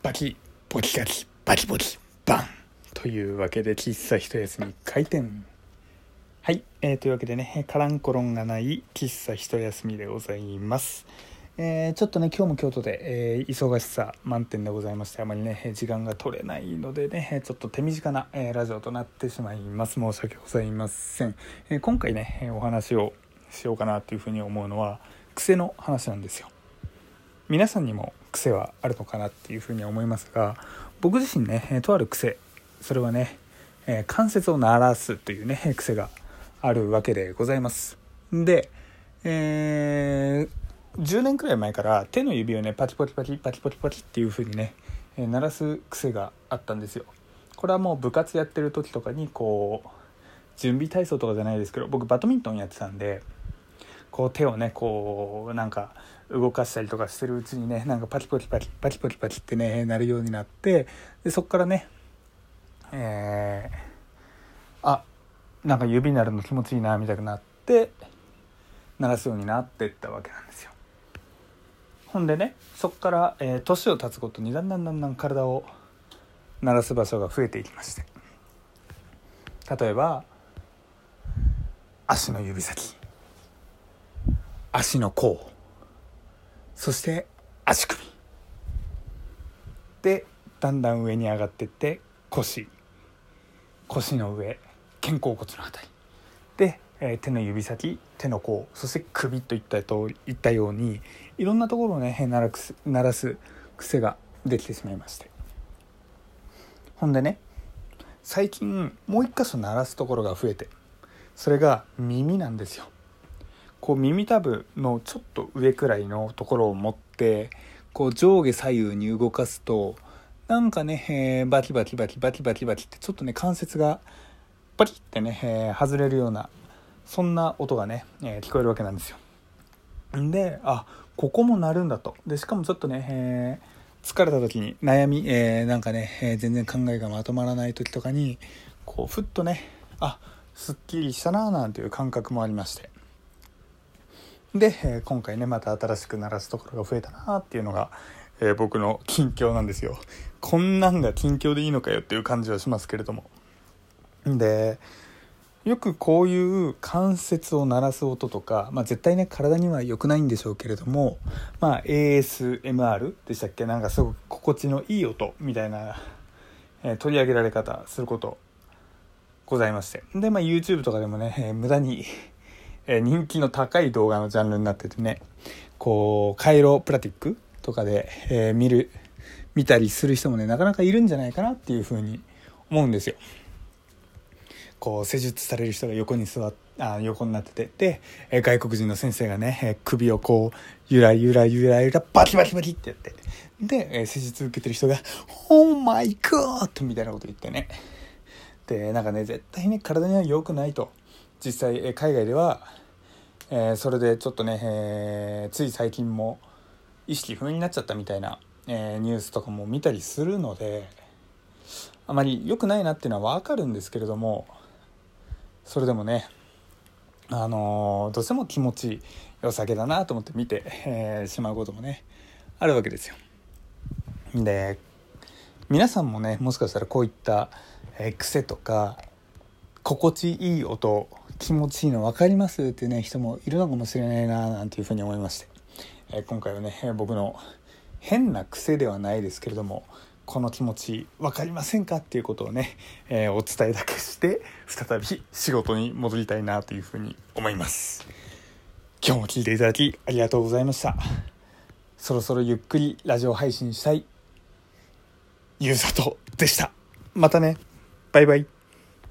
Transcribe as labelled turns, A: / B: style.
A: バキボキガキバキボキバン。というわけで喫茶一休み開店。はい、えー、というわけでねカランコロンがない喫茶一休みでございます。えー、ちょっとね今日も京都で、えー、忙しさ満点でございましてあまりね時間が取れないのでねちょっと手短な、え、ラジオとなってしまいます。申し訳ございません、え今回ねお話をしようかなというふうに思うのは癖の話なんですよ。皆さんにも癖はあるのかなっていうふうに思いますが僕自身ねとある癖それはね、え関節を鳴らすというね癖があるわけでございます。で、えー10年くらい前から手の指をねパキパキパキパキパキパキっていう風にね、え、鳴らす癖があったんですよ。これはもう部活やってる時とかにこう準備体操とかじゃないですけど僕バドミントンやってたんでこう手をねこうなんか動かしたりとかしてるうちにねなんかパキパキパキパキパキパキってねなるようになってでそっからねえー、あなんか指になるの気持ちいいなみたいになって鳴らすようになってったわけなんですよ。ほんでねそこから年、えー、を経つごとにだんだんだんだん体を鳴らす場所が増えていきまして例えば足の指先足の甲。そして足首。でだんだん上に上がってって腰。腰の上。肩甲骨の辺り。でえー、手の指先手の甲。そして首といったといったようにいろんなところをね鳴らす鳴らす癖ができてしまいまして。ほんでね最近もう一箇所鳴らすところが増えて。それが耳なんですよ。こう耳たぶのちょっと上くらいのところを持ってこう上下左右に動かすとなんかね、えー、バキバキバキバキバキバキってちょっとね関節がパキってね、えー、外れるようなそんな音がね、えー、聞こえるわけなんですよ。であここも鳴るんだとでしかもちょっとね、え、疲れた時に悩み、え、なんかね、え、全然考えがまとまらない時とかにこうふっとねあすっきりしたなーなんていう感覚もありましてで、え今回ねまた新しく鳴らすところが増えたなっていうのが、え僕の近況なんですよ。こんなんが近況でいいのかよっていう感じはしますけれども。でよくこういう関節を鳴らす音とか、まあ、絶対ね体には良くないんでしょうけれども、まあ、ASMR でしたっけ？なんかすごく心地のいい音みたいな、えー、取り上げられ方することございまして。で、まあ、YouTube とかでもね、えー、無駄に、え、人気の高い動画のジャンルになっててねこうカイロプラティックとかで、え見る見たりする人もねなかなかいるんじゃないかなっていうふうに思うんですよ。こう施術される人が横に座っあ横になっててで、え外国人の先生がね、え首をこうゆらゆらゆらゆらバキバキバキってやってで、え施術受けてる人が「オーマイガー!」みたいなこと言ってねでなんかね絶対ね体には良くないと実際、え海外では、え、それでちょっとね、え、つい最近も意識不明になっちゃったみたいな、え、ニュースとかも見たりするのであまり良くないなっていうのは分かるんですけれどもそれでもねあのどうしても気持ち良さげだなと思って見て、え、しまうこともねあるわけですよ。で皆さんもねもしかしたらこういった、え、癖とか心地いい音気持ちいいの分かりますってね人もいるのかもしれないななんていうふうに思いまして、え、今回はね僕の変な癖ではないですけれどもこの気持ち分かりませんかっていうことをね、えー、お伝えだけして再び仕事に戻りたいなというふうに思います。今日も聞いていただきありがとうございました。そろそろゆっくりラジオ配信したいゆうさとでした。またね。バイバイ。